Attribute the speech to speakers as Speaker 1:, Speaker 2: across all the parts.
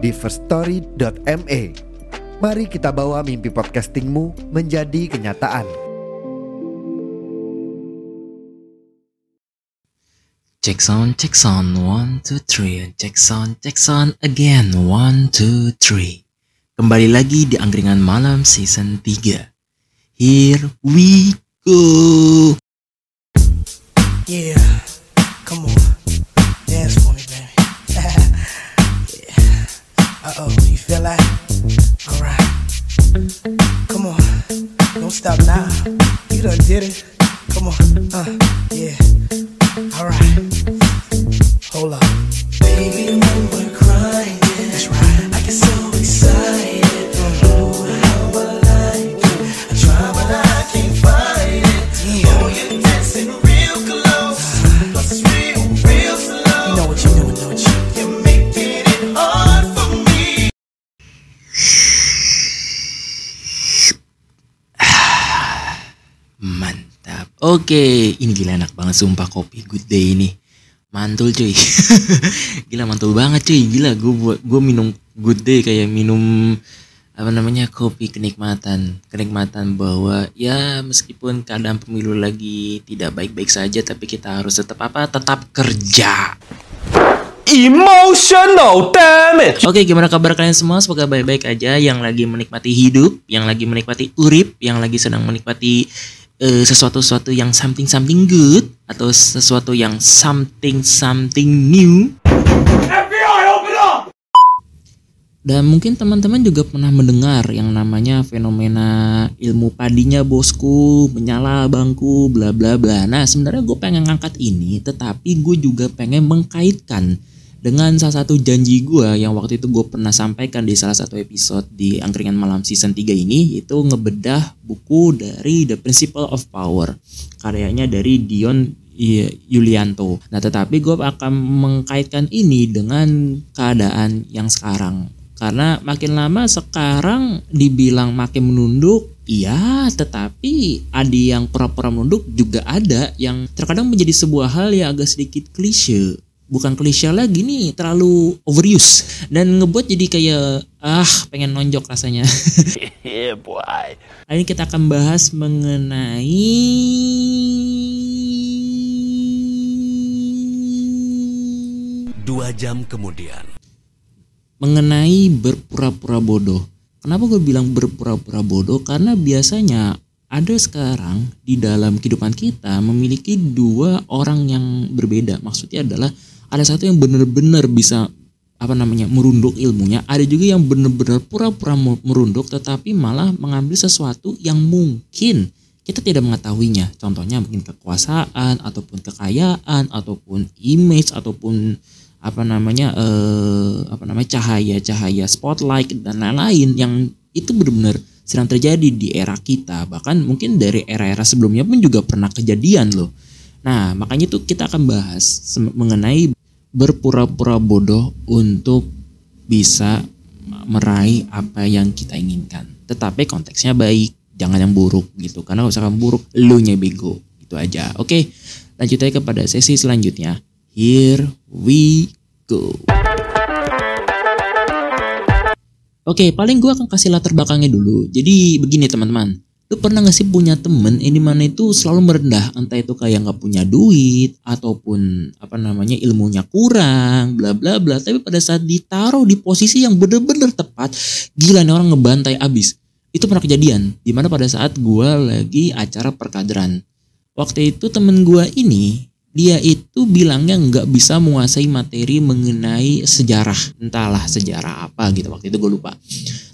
Speaker 1: di firststory.me. Mari kita bawa mimpi podcastingmu menjadi kenyataan.
Speaker 2: Check sound, check sound, one, two, three. Check sound, check sound again, one, two, three. Kembali lagi di Angkringan Malam Season 3. Here we go.
Speaker 3: Yeah, Come on, don't stop now. You done did it. Come on, uh, yeah. Alright. Hold up. Baby,
Speaker 2: Mantap. Oke, ini gila enak banget sumpah kopi Good Day ini. Mantul cuy. gila mantul banget cuy. Gila gue buat gue minum Good Day kayak minum apa namanya kopi kenikmatan kenikmatan bahwa ya meskipun keadaan pemilu lagi tidak baik-baik saja tapi kita harus tetap apa tetap kerja
Speaker 4: Emotional damage.
Speaker 2: Oke, gimana kabar kalian semua? Semoga baik-baik aja. Yang lagi menikmati hidup, yang lagi menikmati urip, yang lagi sedang menikmati eh, sesuatu-sesuatu yang something-something good atau sesuatu yang something-something new. Dan mungkin teman-teman juga pernah mendengar yang namanya fenomena ilmu padinya bosku, menyala bangku, bla bla bla. Nah sebenarnya gue pengen ngangkat ini, tetapi gue juga pengen mengkaitkan dengan salah satu janji gue yang waktu itu gue pernah sampaikan di salah satu episode di Angkringan Malam season 3 ini itu ngebedah buku dari The Principle of Power. Karyanya dari Dion Yulianto. Nah tetapi gue akan mengkaitkan ini dengan keadaan yang sekarang. Karena makin lama sekarang dibilang makin menunduk Iya, tetapi ada yang pura-pura menunduk juga ada yang terkadang menjadi sebuah hal yang agak sedikit klise bukan klise lagi nih terlalu overuse dan ngebuat jadi kayak ah pengen nonjok rasanya.
Speaker 4: Yeah, boy.
Speaker 2: Hari ini kita akan bahas mengenai
Speaker 1: Dua jam kemudian.
Speaker 2: mengenai berpura-pura bodoh. Kenapa gue bilang berpura-pura bodoh? Karena biasanya ada sekarang di dalam kehidupan kita memiliki dua orang yang berbeda. Maksudnya adalah ada satu yang benar-benar bisa apa namanya merunduk ilmunya, ada juga yang benar-benar pura-pura merunduk tetapi malah mengambil sesuatu yang mungkin kita tidak mengetahuinya. Contohnya mungkin kekuasaan ataupun kekayaan ataupun image ataupun apa namanya eh apa namanya cahaya-cahaya spotlight dan lain-lain yang itu benar-benar sedang terjadi di era kita bahkan mungkin dari era-era sebelumnya pun juga pernah kejadian loh. Nah makanya itu kita akan bahas mengenai berpura-pura bodoh untuk bisa meraih apa yang kita inginkan. Tetapi konteksnya baik, jangan yang buruk gitu. Karena kalau misalkan buruk, lu nya bego. Itu aja. Oke, lanjut aja kepada sesi selanjutnya. Here we go. Oke, paling gue akan kasih latar belakangnya dulu. Jadi begini teman-teman. Lu pernah gak sih punya temen yang di mana itu selalu merendah? Entah itu kayak nggak punya duit ataupun apa namanya ilmunya kurang bla bla bla. Tapi pada saat ditaruh di posisi yang bener-bener tepat gila nih orang ngebantai abis. Itu pernah kejadian di mana pada saat gua lagi acara perkaderan. Waktu itu temen gua ini dia itu bilangnya nggak bisa menguasai materi mengenai sejarah. Entahlah sejarah apa gitu waktu itu gue lupa.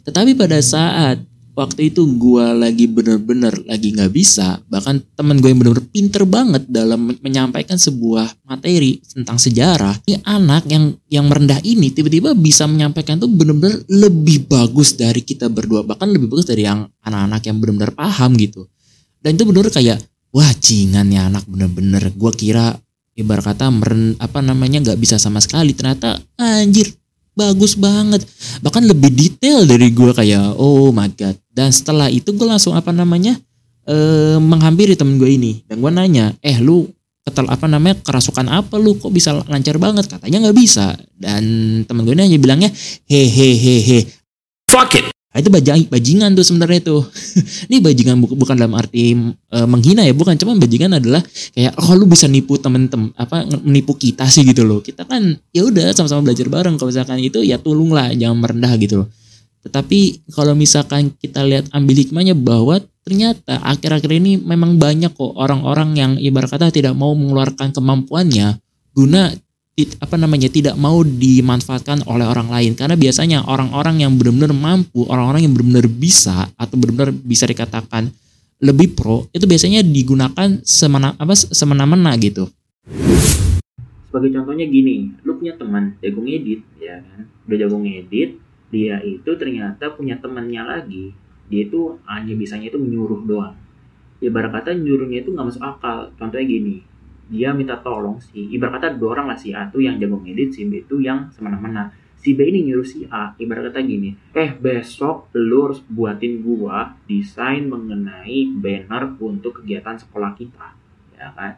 Speaker 2: Tetapi pada saat waktu itu gua lagi bener-bener lagi nggak bisa bahkan temen gue yang bener-bener pinter banget dalam men- menyampaikan sebuah materi tentang sejarah ini anak yang yang merendah ini tiba-tiba bisa menyampaikan tuh bener-bener lebih bagus dari kita berdua bahkan lebih bagus dari yang anak-anak yang bener-bener paham gitu. Dan itu bener kayak wah jingan ya anak bener-bener. Gua kira ibarat kata meren, apa namanya nggak bisa sama sekali. Ternyata anjir bagus banget. Bahkan lebih detail dari gue kayak oh my god dan setelah itu gue langsung apa namanya eh menghampiri temen gue ini dan gue nanya eh lu ketel apa namanya kerasukan apa lu kok bisa lancar banget katanya nggak bisa dan temen gue ini hanya bilangnya hehehehe
Speaker 4: Fuck it.
Speaker 2: Nah, itu bajing, bajingan tuh sebenarnya tuh. Ini bajingan bu- bukan dalam arti e, menghina ya, bukan cuma bajingan adalah kayak oh lu bisa nipu temen-temen apa menipu kita sih gitu loh. Kita kan ya udah sama-sama belajar bareng. Kalau misalkan itu ya tolonglah jangan merendah gitu loh. Tetapi kalau misalkan kita lihat ambil hikmahnya bahwa ternyata akhir-akhir ini memang banyak kok orang-orang yang ibarat kata tidak mau mengeluarkan kemampuannya guna apa namanya tidak mau dimanfaatkan oleh orang lain. Karena biasanya orang-orang yang benar-benar mampu orang-orang yang benar-benar bisa atau benar-benar bisa dikatakan lebih pro itu biasanya digunakan semena apa semena-mena gitu. Sebagai contohnya gini lu punya teman jago ngedit ya kan? Udah jago ngedit dia itu ternyata punya temannya lagi. Dia itu hanya bisanya itu menyuruh doang. Ibarat kata nyuruhnya itu nggak masuk akal. Contohnya gini dia minta tolong si ibarat kata dua orang lah si A tuh yang jago ngedit si B itu yang semena-mena. Si B ini nyuruh si A ibarat kata gini eh besok lu harus buatin gua desain mengenai banner untuk kegiatan sekolah kita. Ya kan?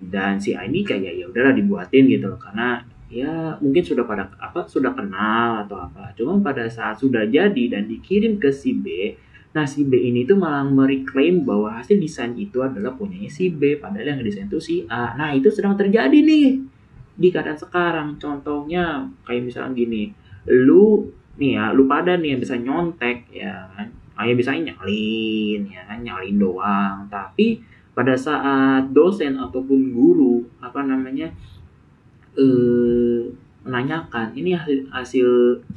Speaker 2: Dan si A ini kayak ya udahlah dibuatin gitu loh. Karena ya mungkin sudah pada apa sudah kenal atau apa cuma pada saat sudah jadi dan dikirim ke si B Nah si B ini tuh malah mereklaim bahwa hasil desain itu adalah punyanya si B, padahal yang desain itu si A. Nah itu sedang terjadi nih di keadaan sekarang. Contohnya kayak misalnya gini, lu nih ya, lu pada nih yang bisa nyontek ya kan, kayak bisa nyalin ya kan, nyalin doang. Tapi pada saat dosen ataupun guru apa namanya eh menanyakan ini hasil, hasil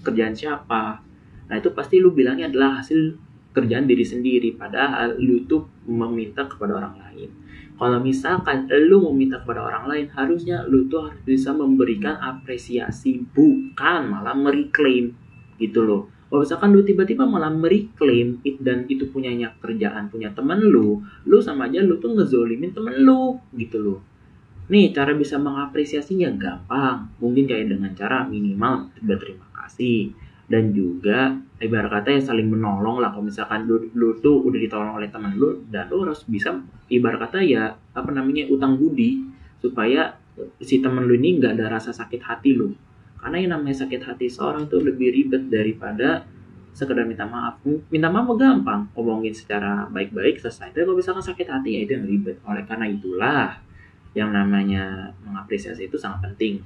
Speaker 2: kerjaan siapa, nah itu pasti lu bilangnya adalah hasil kerjaan diri sendiri padahal lu tuh meminta kepada orang lain. Kalau misalkan lu meminta kepada orang lain harusnya lu tuh harus bisa memberikan apresiasi bukan malah mereklaim gitu loh. Kalau misalkan lu tiba-tiba malah mereklaim it dan itu punyanya kerjaan punya temen lu lu sama aja lu tuh ngezolimin temen lu gitu loh nih cara bisa mengapresiasinya gampang. Mungkin kayak dengan cara minimal berterima kasih. Dan juga ibarat kata ya saling menolong lah. Kalau misalkan lu, lu tuh udah ditolong oleh teman lu dan lu harus bisa ibarat kata ya apa namanya utang budi. Supaya si temen lu ini nggak ada rasa sakit hati lu. Karena yang namanya sakit hati seorang tuh lebih ribet daripada sekedar minta maaf. Minta maaf gampang. Ngomongin secara baik-baik selesai. Tapi kalau misalkan sakit hati ya itu yang ribet. Oleh karena itulah yang namanya mengapresiasi itu sangat penting.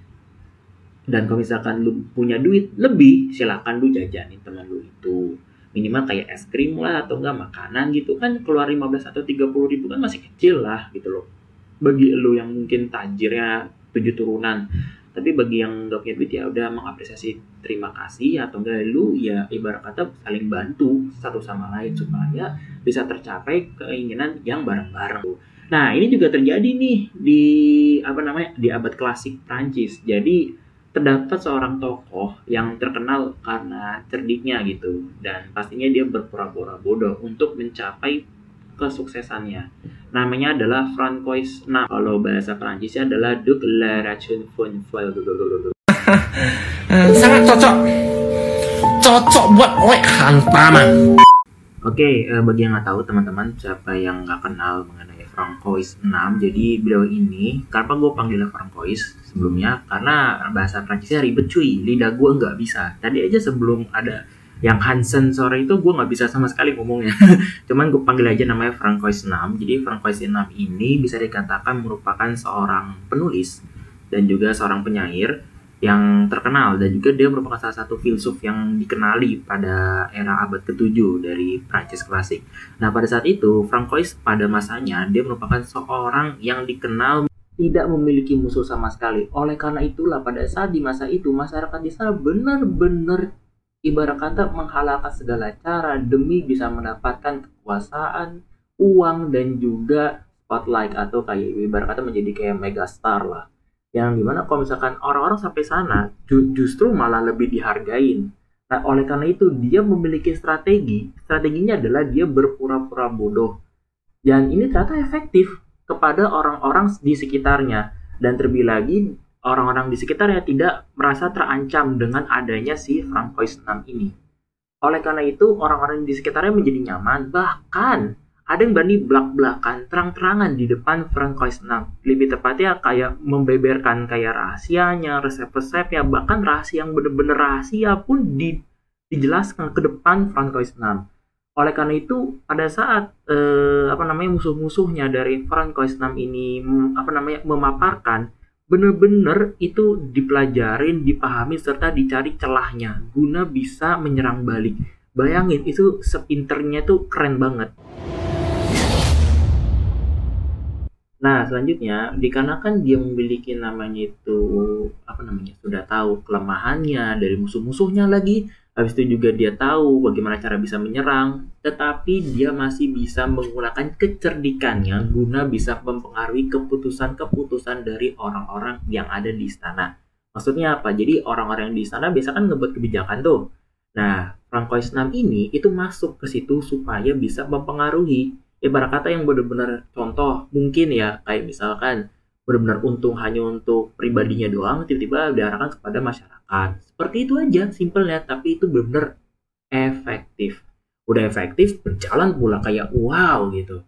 Speaker 2: Dan kalau misalkan lu punya duit lebih silakan lu jajanin teman lu itu. Minimal kayak es krim lah atau enggak makanan gitu kan keluar 15 atau 30 ribu kan masih kecil lah gitu loh. Bagi lu yang mungkin tajirnya tujuh turunan. Tapi bagi yang nggak punya duit ya udah mengapresiasi terima kasih atau enggak lu ya ibarat kata saling bantu satu sama lain supaya bisa tercapai keinginan yang bareng-bareng nah ini juga terjadi nih di apa namanya di abad klasik Prancis. Jadi terdapat seorang tokoh yang terkenal karena cerdiknya gitu. Dan pastinya dia berpura-pura bodoh untuk mencapai kesuksesannya. Namanya adalah Francois Nah, kalau bahasa Prancisnya adalah Declaration Fonfil.
Speaker 4: sangat cocok. Cocok buat oleh hantaman.
Speaker 2: Oke, eh, bagi yang nggak tahu teman-teman siapa yang nggak kenal mengenai Francois 6, jadi beliau ini, kenapa gue panggilnya Francois sebelumnya? Karena bahasa Prancisnya ribet cuy, lidah gue nggak bisa. Tadi aja sebelum ada yang Hansen sore itu gue nggak bisa sama sekali ngomongnya. Cuman gue panggil aja namanya Francois 6. Jadi Francois 6 ini bisa dikatakan merupakan seorang penulis dan juga seorang penyair yang terkenal dan juga dia merupakan salah satu filsuf yang dikenali pada era abad ke-7 dari Prancis klasik. Nah, pada saat itu Francois pada masanya dia merupakan seorang yang dikenal tidak memiliki musuh sama sekali. Oleh karena itulah pada saat di masa itu masyarakat di sana benar-benar ibarat kata menghalalkan segala cara demi bisa mendapatkan kekuasaan, uang dan juga spotlight atau kayak ibarat kata menjadi kayak megastar lah. Yang di mana kalau misalkan orang-orang sampai sana ju- justru malah lebih dihargain. Nah, oleh karena itu dia memiliki strategi. Strateginya adalah dia berpura-pura bodoh. Dan ini ternyata efektif kepada orang-orang di sekitarnya. Dan terlebih lagi orang-orang di sekitarnya tidak merasa terancam dengan adanya si Francois 6 ini. Oleh karena itu, orang-orang di sekitarnya menjadi nyaman, bahkan ada yang berani belak-belakan terang-terangan di depan Francois 6. Lebih tepatnya kayak membeberkan kayak rahasianya, resep-resepnya, bahkan rahasia yang bener-bener rahasia pun di, dijelaskan ke depan Francois 6. Oleh karena itu, pada saat eh, apa namanya musuh-musuhnya dari Francois 6 ini apa namanya memaparkan bener-bener itu dipelajarin, dipahami serta dicari celahnya guna bisa menyerang balik. Bayangin itu sepinternya tuh keren banget. Nah, selanjutnya dikarenakan dia memiliki namanya itu apa namanya sudah tahu kelemahannya dari musuh-musuhnya lagi, habis itu juga dia tahu bagaimana cara bisa menyerang, tetapi dia masih bisa menggunakan kecerdikannya guna bisa mempengaruhi keputusan-keputusan dari orang-orang yang ada di istana. Maksudnya apa? Jadi orang-orang yang di istana biasa kan ngebuat kebijakan tuh. Nah, Francois 6 ini itu masuk ke situ supaya bisa mempengaruhi ibarat kata yang benar-benar contoh mungkin ya kayak misalkan benar-benar untung hanya untuk pribadinya doang tiba-tiba diarahkan kepada masyarakat. Seperti itu aja simpelnya tapi itu benar-benar efektif. Udah efektif berjalan pula kayak wow gitu.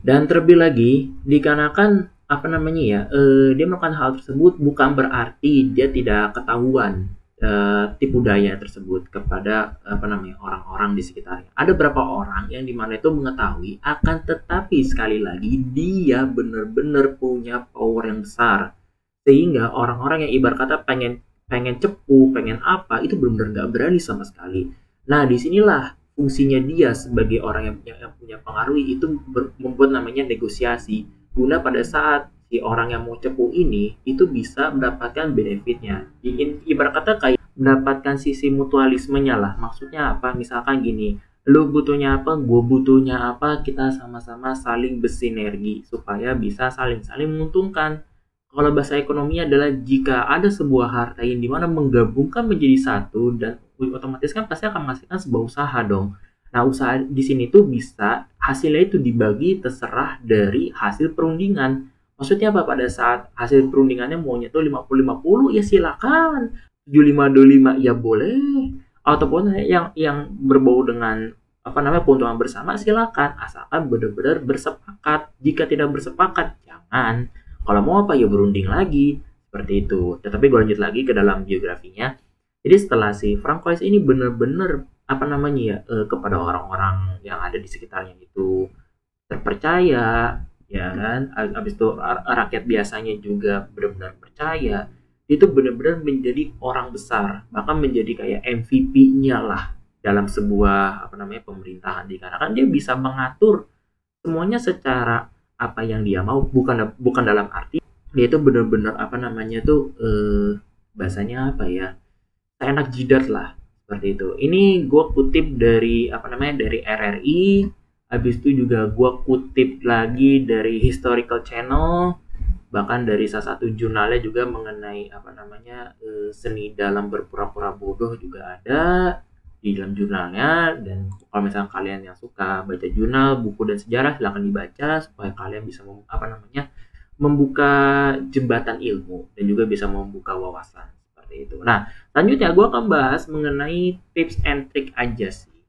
Speaker 2: Dan terlebih lagi dikarenakan apa namanya ya eh, dia melakukan hal tersebut bukan berarti dia tidak ketahuan eh, tipu daya tersebut kepada apa namanya orang-orang di sekitarnya. Ada beberapa orang yang di mana itu mengetahui akan tetapi sekali lagi dia benar-benar punya power yang besar sehingga orang-orang yang ibarat kata pengen pengen cepu, pengen apa itu benar-benar nggak berani sama sekali. Nah di sinilah fungsinya dia sebagai orang yang punya, yang punya pengaruh itu membuat namanya negosiasi guna pada saat si orang yang mau cepu ini itu bisa mendapatkan benefitnya. Ibarat kata kayak mendapatkan sisi mutualismenya lah. Maksudnya apa? Misalkan gini, lu butuhnya apa, gue butuhnya apa, kita sama-sama saling bersinergi supaya bisa saling-saling menguntungkan. Kalau bahasa ekonomi adalah jika ada sebuah harta yang di mana menggabungkan menjadi satu dan otomatis kan pasti akan menghasilkan sebuah usaha dong. Nah usaha di sini tuh bisa hasilnya itu dibagi terserah dari hasil perundingan. Maksudnya apa pada saat hasil perundingannya maunya tuh 50-50 ya silakan. 75-25 ya boleh. Ataupun yang yang berbau dengan apa namanya keuntungan bersama silakan asalkan benar-benar bersepakat. Jika tidak bersepakat jangan. Kalau mau apa ya berunding lagi seperti itu. Tetapi gue lanjut lagi ke dalam biografinya. Jadi setelah si Francois ini benar-benar apa namanya ya eh, kepada orang-orang yang ada di sekitarnya itu terpercaya ya kan? Habis itu ra- rakyat biasanya juga benar-benar percaya itu benar-benar menjadi orang besar bahkan menjadi kayak MVP-nya lah dalam sebuah apa namanya pemerintahan. Dikarenakan dia bisa mengatur semuanya secara apa yang dia mau bukan bukan dalam arti dia itu benar-benar apa namanya tuh eh, bahasanya apa ya enak jidat lah seperti itu. Ini gue kutip dari apa namanya dari RRI habis itu juga gue kutip lagi dari historical channel bahkan dari salah satu jurnalnya juga mengenai apa namanya eh, seni dalam berpura-pura bodoh juga ada di dalam jurnalnya. Dan kalau misalnya kalian yang suka baca jurnal buku dan sejarah silahkan dibaca supaya kalian bisa mem- apa namanya membuka jembatan ilmu dan juga bisa membuka wawasan seperti itu. Nah selanjutnya gue akan bahas mengenai tips and trick aja sih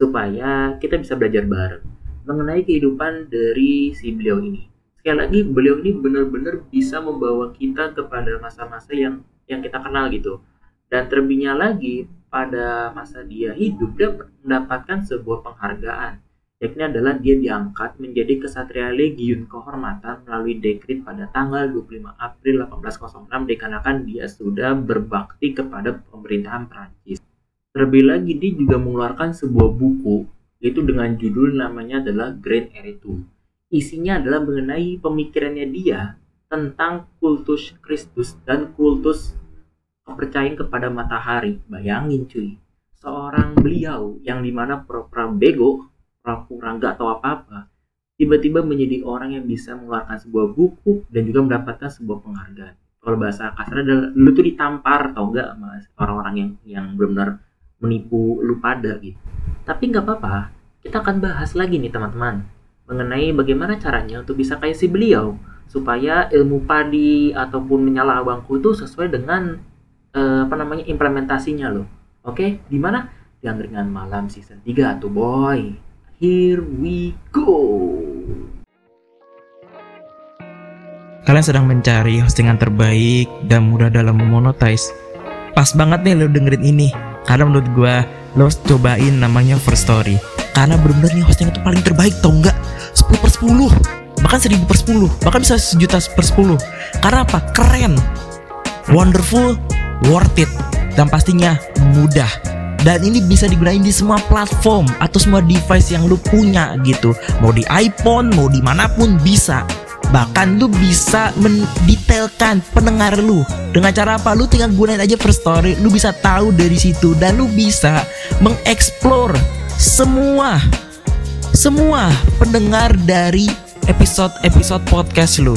Speaker 2: supaya kita bisa belajar bareng mengenai kehidupan dari si beliau ini. Sekali lagi beliau ini benar-benar bisa membawa kita kepada masa-masa yang yang kita kenal gitu. Dan terlebihnya lagi pada masa dia hidup dia mendapatkan sebuah penghargaan. Yakni adalah dia diangkat menjadi kesatria legiun kehormatan melalui dekrit pada tanggal 25 April 1806 dikarenakan dia sudah berbakti kepada pemerintahan Prancis terlebih lagi dia juga mengeluarkan sebuah buku yaitu dengan judul namanya adalah Grand Eretum isinya adalah mengenai pemikirannya dia tentang kultus Kristus dan kultus kepercayaan kepada matahari. Bayangin cuy, seorang beliau yang di mana pura-pura bego, pura-pura nggak tahu apa-apa, tiba-tiba menjadi orang yang bisa mengeluarkan sebuah buku dan juga mendapatkan sebuah penghargaan. Kalau bahasa kasar adalah lu tuh ditampar tau nggak mas orang-orang yang yang benar-benar menipu lu pada gitu. Tapi nggak apa-apa, kita akan bahas lagi nih teman-teman mengenai bagaimana caranya untuk bisa kayak si beliau supaya ilmu padi ataupun menyala bangku itu sesuai dengan eh, apa namanya implementasinya loh. Oke, di mana? Di Malam season 3 tuh boy. Here we go.
Speaker 5: Kalian sedang mencari hostingan terbaik dan mudah dalam memonetize. Pas banget nih lo dengerin ini. Karena menurut gua lo cobain namanya First Story. Karena bener-bener nih hosting itu paling terbaik tau nggak? 10 per 10 bahkan 1000 per 10 bahkan bisa sejuta per 10 karena apa? keren. Wonderful worth it. Dan pastinya mudah. Dan ini bisa digunain di semua platform atau semua device yang lu punya gitu. Mau di iPhone mau di mana pun bisa bahkan lu bisa mendetailkan pendengar lu. Dengan cara apa? Lu tinggal gunain aja first story. Lu bisa tahu dari situ. Dan lu bisa mengeksplor semua semua pendengar dari episode-episode podcast lu.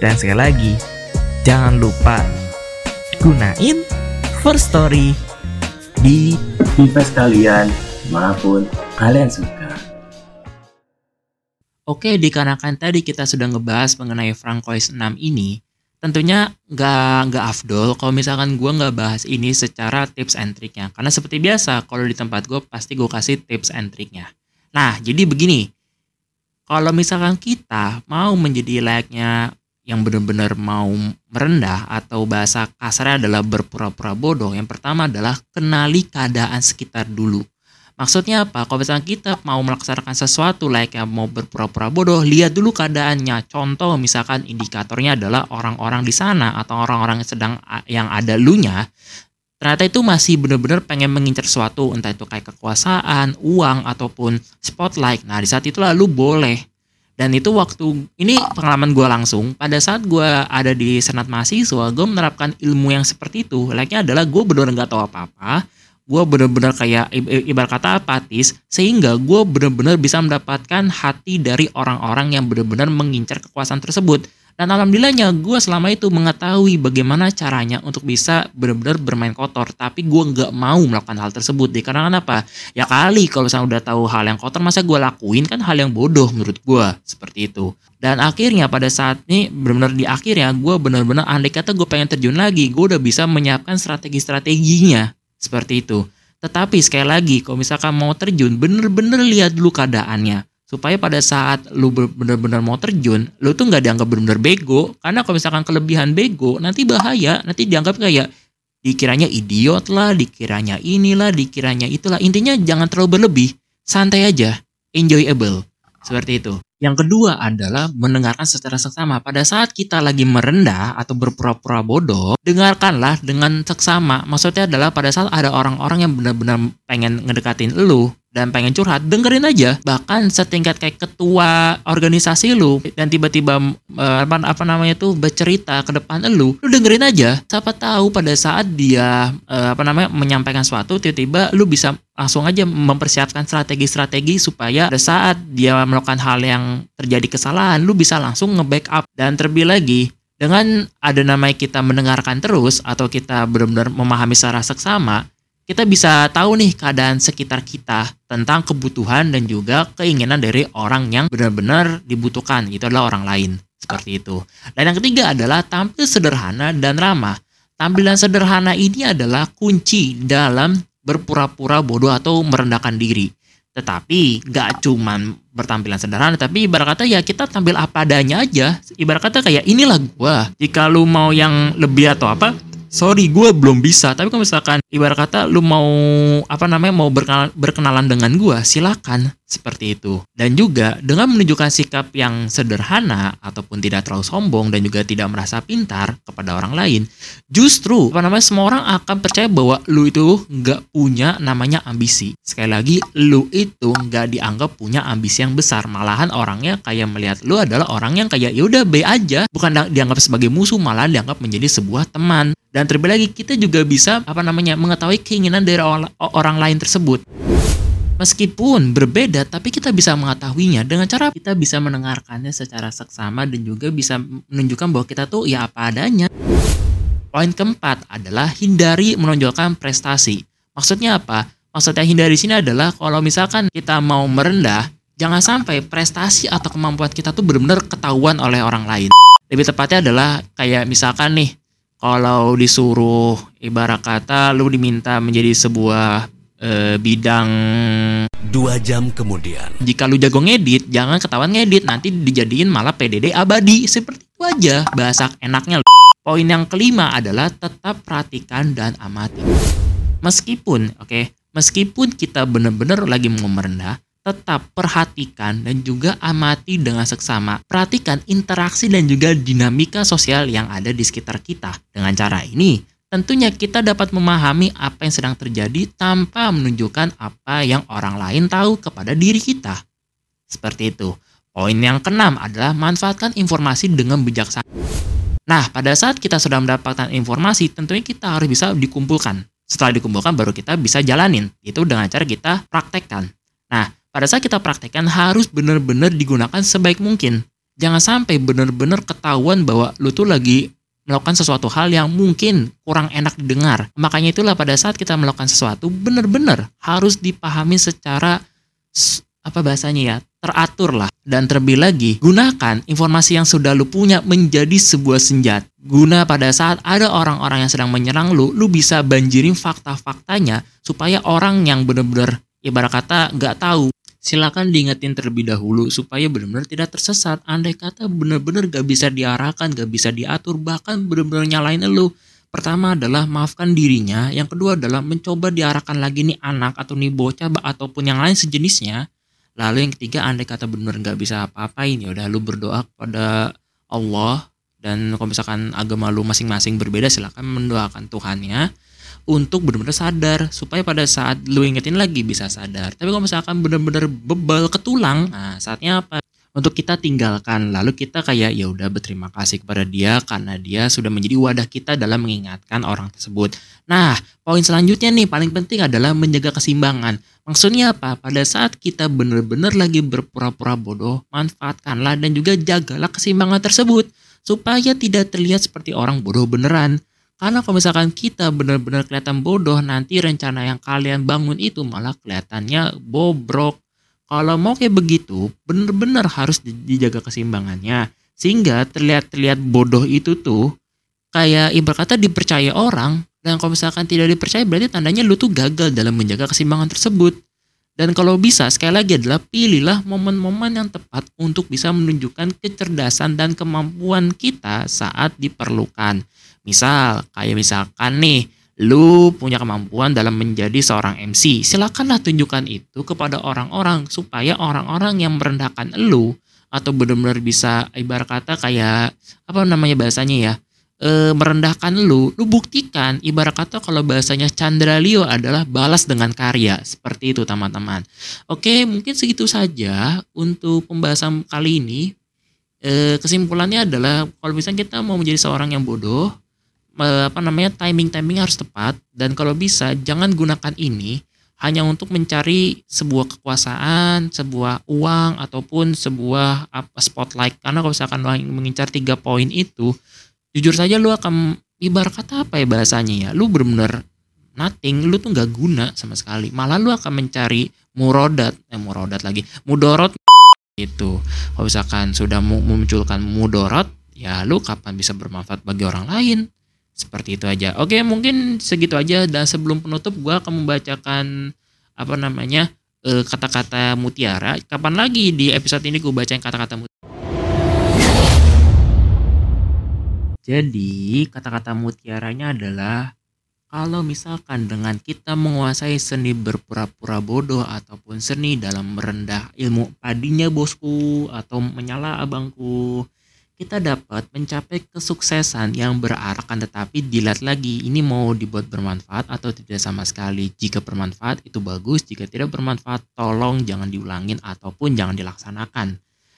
Speaker 5: Dan sekali lagi jangan lupa gunain first story di
Speaker 6: device kalian maupun kalian suka.
Speaker 2: Oke, dikarenakan tadi kita sudah ngebahas mengenai Francois 6 ini, tentunya nggak nggak afdol kalau misalkan gue nggak bahas ini secara tips and triknya. Karena seperti biasa, kalau di tempat gue pasti gue kasih tips and triknya. Nah, jadi begini, kalau misalkan kita mau menjadi layaknya yang benar-benar mau merendah atau bahasa kasarnya adalah berpura-pura bodoh. Yang pertama adalah kenali keadaan sekitar dulu. Maksudnya apa? Kalau misalnya kita mau melaksanakan sesuatu layaknya mau berpura-pura bodoh, lihat dulu keadaannya. Contoh misalkan indikatornya adalah orang-orang di sana atau orang-orang yang sedang yang ada lunya ternyata itu masih benar-benar pengen mengincar sesuatu entah itu kayak kekuasaan, uang ataupun spotlight. Nah di saat itu lalu boleh dan itu waktu ini pengalaman gue langsung pada saat gue ada di senat mahasiswa gue menerapkan ilmu yang seperti itu like adalah gue benar-benar nggak tahu apa-apa gue benar-benar kayak ibarat kata apatis sehingga gue benar-benar bisa mendapatkan hati dari orang-orang yang benar-benar mengincar kekuasaan tersebut dan alhamdulillahnya gue selama itu mengetahui bagaimana caranya untuk bisa benar-benar bermain kotor. Tapi gue nggak mau melakukan hal tersebut. Dikarenakan apa? Ya kali kalau saya udah tahu hal yang kotor masa gue lakuin kan hal yang bodoh menurut gue. Seperti itu. Dan akhirnya pada saat ini benar-benar di akhirnya gue benar-benar andai kata gue pengen terjun lagi. Gue udah bisa menyiapkan strategi-strateginya. Seperti itu. Tetapi sekali lagi kalau misalkan mau terjun bener-bener lihat dulu keadaannya supaya pada saat lu benar-benar mau terjun, lu tuh nggak dianggap benar-benar bego. Karena kalau misalkan kelebihan bego, nanti bahaya, nanti dianggap kayak dikiranya idiot lah, dikiranya inilah, dikiranya itulah. Intinya jangan terlalu berlebih, santai aja, enjoyable. Seperti itu. Yang kedua adalah mendengarkan secara seksama. Pada saat kita lagi merendah atau berpura-pura bodoh, dengarkanlah dengan seksama. Maksudnya adalah pada saat ada orang-orang yang benar-benar pengen ngedekatin lu, dan pengen curhat, dengerin aja. Bahkan setingkat kayak ketua organisasi lu dan tiba-tiba uh, apa, apa namanya tuh bercerita ke depan lu, lu dengerin aja. Siapa tahu pada saat dia uh, apa namanya menyampaikan sesuatu tiba-tiba lu bisa langsung aja mempersiapkan strategi-strategi supaya pada saat dia melakukan hal yang terjadi kesalahan, lu bisa langsung nge-backup dan terlebih lagi dengan ada namanya kita mendengarkan terus atau kita benar-benar memahami secara seksama, kita bisa tahu nih keadaan sekitar kita tentang kebutuhan dan juga keinginan dari orang yang benar-benar dibutuhkan. Itu adalah orang lain. Seperti itu. Dan yang ketiga adalah tampil sederhana dan ramah. Tampilan sederhana ini adalah kunci dalam berpura-pura bodoh atau merendahkan diri. Tetapi gak cuman bertampilan sederhana, tapi ibarat kata ya kita tampil apa adanya aja. Ibarat kata kayak inilah gua. Jika lu mau yang lebih atau apa, sorry gue belum bisa. Tapi kalau misalkan ibarat kata lu mau apa namanya mau berkenalan, berkenalan dengan gue silakan Seperti itu. Dan juga dengan menunjukkan sikap yang sederhana ataupun tidak terlalu sombong dan juga tidak merasa pintar kepada orang lain, justru apa namanya semua orang akan percaya bahwa lu itu nggak punya namanya ambisi. Sekali lagi, lu itu nggak dianggap punya ambisi yang besar. Malahan orangnya kayak melihat lu adalah orang yang kayak ya udah B aja, bukan dianggap sebagai musuh, malah dianggap menjadi sebuah teman. Dan terlebih lagi kita juga bisa apa namanya mengetahui keinginan dari orang lain tersebut. Meskipun berbeda, tapi kita bisa mengetahuinya dengan cara kita bisa mendengarkannya secara seksama dan juga bisa menunjukkan bahwa kita tuh ya apa adanya. Poin keempat adalah hindari menonjolkan prestasi. Maksudnya apa? Maksudnya hindari sini adalah kalau misalkan kita mau merendah, jangan sampai prestasi atau kemampuan kita tuh benar-benar ketahuan oleh orang lain. Lebih tepatnya adalah kayak misalkan nih, kalau disuruh ibarat kata lu diminta menjadi sebuah e, bidang
Speaker 7: dua jam kemudian.
Speaker 2: Jika lu jago ngedit, jangan ketahuan ngedit, nanti dijadiin malah PDD abadi. Seperti itu aja bahasa enaknya. Poin yang kelima adalah tetap perhatikan dan amati. Meskipun, oke, okay, meskipun kita benar-benar lagi mau merendah, tetap perhatikan dan juga amati dengan seksama. Perhatikan interaksi dan juga dinamika sosial yang ada di sekitar kita. Dengan cara ini, Tentunya kita dapat memahami apa yang sedang terjadi tanpa menunjukkan apa yang orang lain tahu kepada diri kita. Seperti itu. Poin yang keenam adalah manfaatkan informasi dengan bijaksana. Nah, pada saat kita sudah mendapatkan informasi, tentunya kita harus bisa dikumpulkan. Setelah dikumpulkan, baru kita bisa jalanin. Itu dengan cara kita praktekkan. Nah, pada saat kita praktekkan, harus benar-benar digunakan sebaik mungkin. Jangan sampai benar-benar ketahuan bahwa lu tuh lagi melakukan sesuatu hal yang mungkin kurang enak didengar. Makanya itulah pada saat kita melakukan sesuatu benar-benar harus dipahami secara apa bahasanya ya teratur lah dan terlebih lagi gunakan informasi yang sudah lu punya menjadi sebuah senjata guna pada saat ada orang-orang yang sedang menyerang lu lu bisa banjirin fakta-faktanya supaya orang yang benar-benar ibarat kata nggak tahu silakan diingetin terlebih dahulu supaya benar-benar tidak tersesat. Andai kata benar-benar gak bisa diarahkan, gak bisa diatur, bahkan benar-benar nyalain lu. Pertama adalah maafkan dirinya, yang kedua adalah mencoba diarahkan lagi nih anak atau nih bocah ataupun yang lain sejenisnya. Lalu yang ketiga andai kata benar nggak bisa apa-apain ya udah lu berdoa kepada Allah dan kalau misalkan agama lu masing-masing berbeda silakan mendoakan Tuhannya untuk benar-benar sadar supaya pada saat lu ingetin lagi bisa sadar. Tapi kalau misalkan benar-benar bebal ke tulang, nah saatnya apa? Untuk kita tinggalkan, lalu kita kayak ya udah berterima kasih kepada dia karena dia sudah menjadi wadah kita dalam mengingatkan orang tersebut. Nah, poin selanjutnya nih paling penting adalah menjaga keseimbangan. Maksudnya apa? Pada saat kita benar-benar lagi berpura-pura bodoh, manfaatkanlah dan juga jagalah keseimbangan tersebut supaya tidak terlihat seperti orang bodoh beneran. Karena kalau misalkan kita benar-benar kelihatan bodoh, nanti rencana yang kalian bangun itu malah kelihatannya bobrok. Kalau mau kayak begitu, benar-benar harus dijaga keseimbangannya. Sehingga terlihat-terlihat bodoh itu tuh kayak ibarat kata dipercaya orang. Dan kalau misalkan tidak dipercaya berarti tandanya lu tuh gagal dalam menjaga keseimbangan tersebut. Dan kalau bisa, sekali lagi adalah pilihlah momen-momen yang tepat untuk bisa menunjukkan kecerdasan dan kemampuan kita saat diperlukan. Misal, kayak misalkan nih, lu punya kemampuan dalam menjadi seorang MC. Silakanlah tunjukkan itu kepada orang-orang supaya orang-orang yang merendahkan lu atau benar-benar bisa ibarat kata kayak apa namanya bahasanya ya e, merendahkan lu, lu buktikan ibarat kata kalau bahasanya Chandra Leo adalah balas dengan karya. Seperti itu teman-teman. Oke, mungkin segitu saja untuk pembahasan kali ini. E, kesimpulannya adalah kalau misalnya kita mau menjadi seorang yang bodoh, apa namanya timing-timing harus tepat. Dan kalau bisa jangan gunakan ini hanya untuk mencari sebuah kekuasaan, sebuah uang ataupun sebuah apa spotlight. Karena kalau misalkan lo mengincar tiga poin itu jujur saja lu akan ibarat kata apa ya bahasanya ya? Lu bener-bener nothing lu tuh nggak guna sama sekali. Malah lu akan mencari murodat eh murodat lagi mudorot itu kalau misalkan sudah memunculkan mudorot ya lu kapan bisa bermanfaat bagi orang lain seperti itu aja. Oke mungkin segitu aja. Dan sebelum penutup gua akan membacakan apa namanya eh, kata-kata mutiara. Kapan lagi di episode ini gue bacain kata-kata mutiara? Jadi kata-kata mutiaranya adalah kalau misalkan dengan kita menguasai seni berpura-pura bodoh ataupun seni dalam merendah ilmu padinya bosku atau menyala abangku kita dapat mencapai kesuksesan yang berarakan tetapi dilihat lagi ini mau dibuat bermanfaat atau tidak sama sekali. Jika bermanfaat itu bagus. Jika tidak bermanfaat tolong jangan diulangin ataupun jangan dilaksanakan.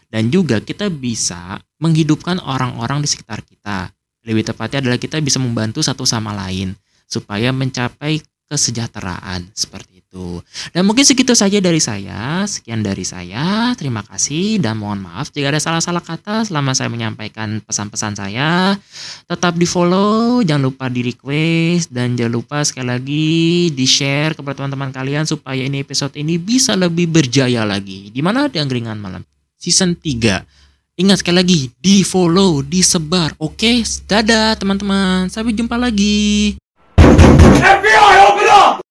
Speaker 2: Dan juga kita bisa menghidupkan orang-orang di sekitar kita. Lebih tepatnya adalah kita bisa membantu satu sama lain supaya mencapai kesejahteraan seperti itu. Dan mungkin segitu saja dari saya. Sekian dari saya. Terima kasih dan mohon maaf jika ada salah-salah kata selama saya menyampaikan pesan-pesan saya. Tetap di follow, jangan lupa di request dan jangan lupa sekali lagi di share kepada teman-teman kalian supaya ini episode ini bisa lebih berjaya lagi. Di mana ada angkringan malam season 3. Ingat sekali lagi, di follow, disebar. Oke, dadah teman-teman. Sampai jumpa lagi.
Speaker 4: FBI, open up!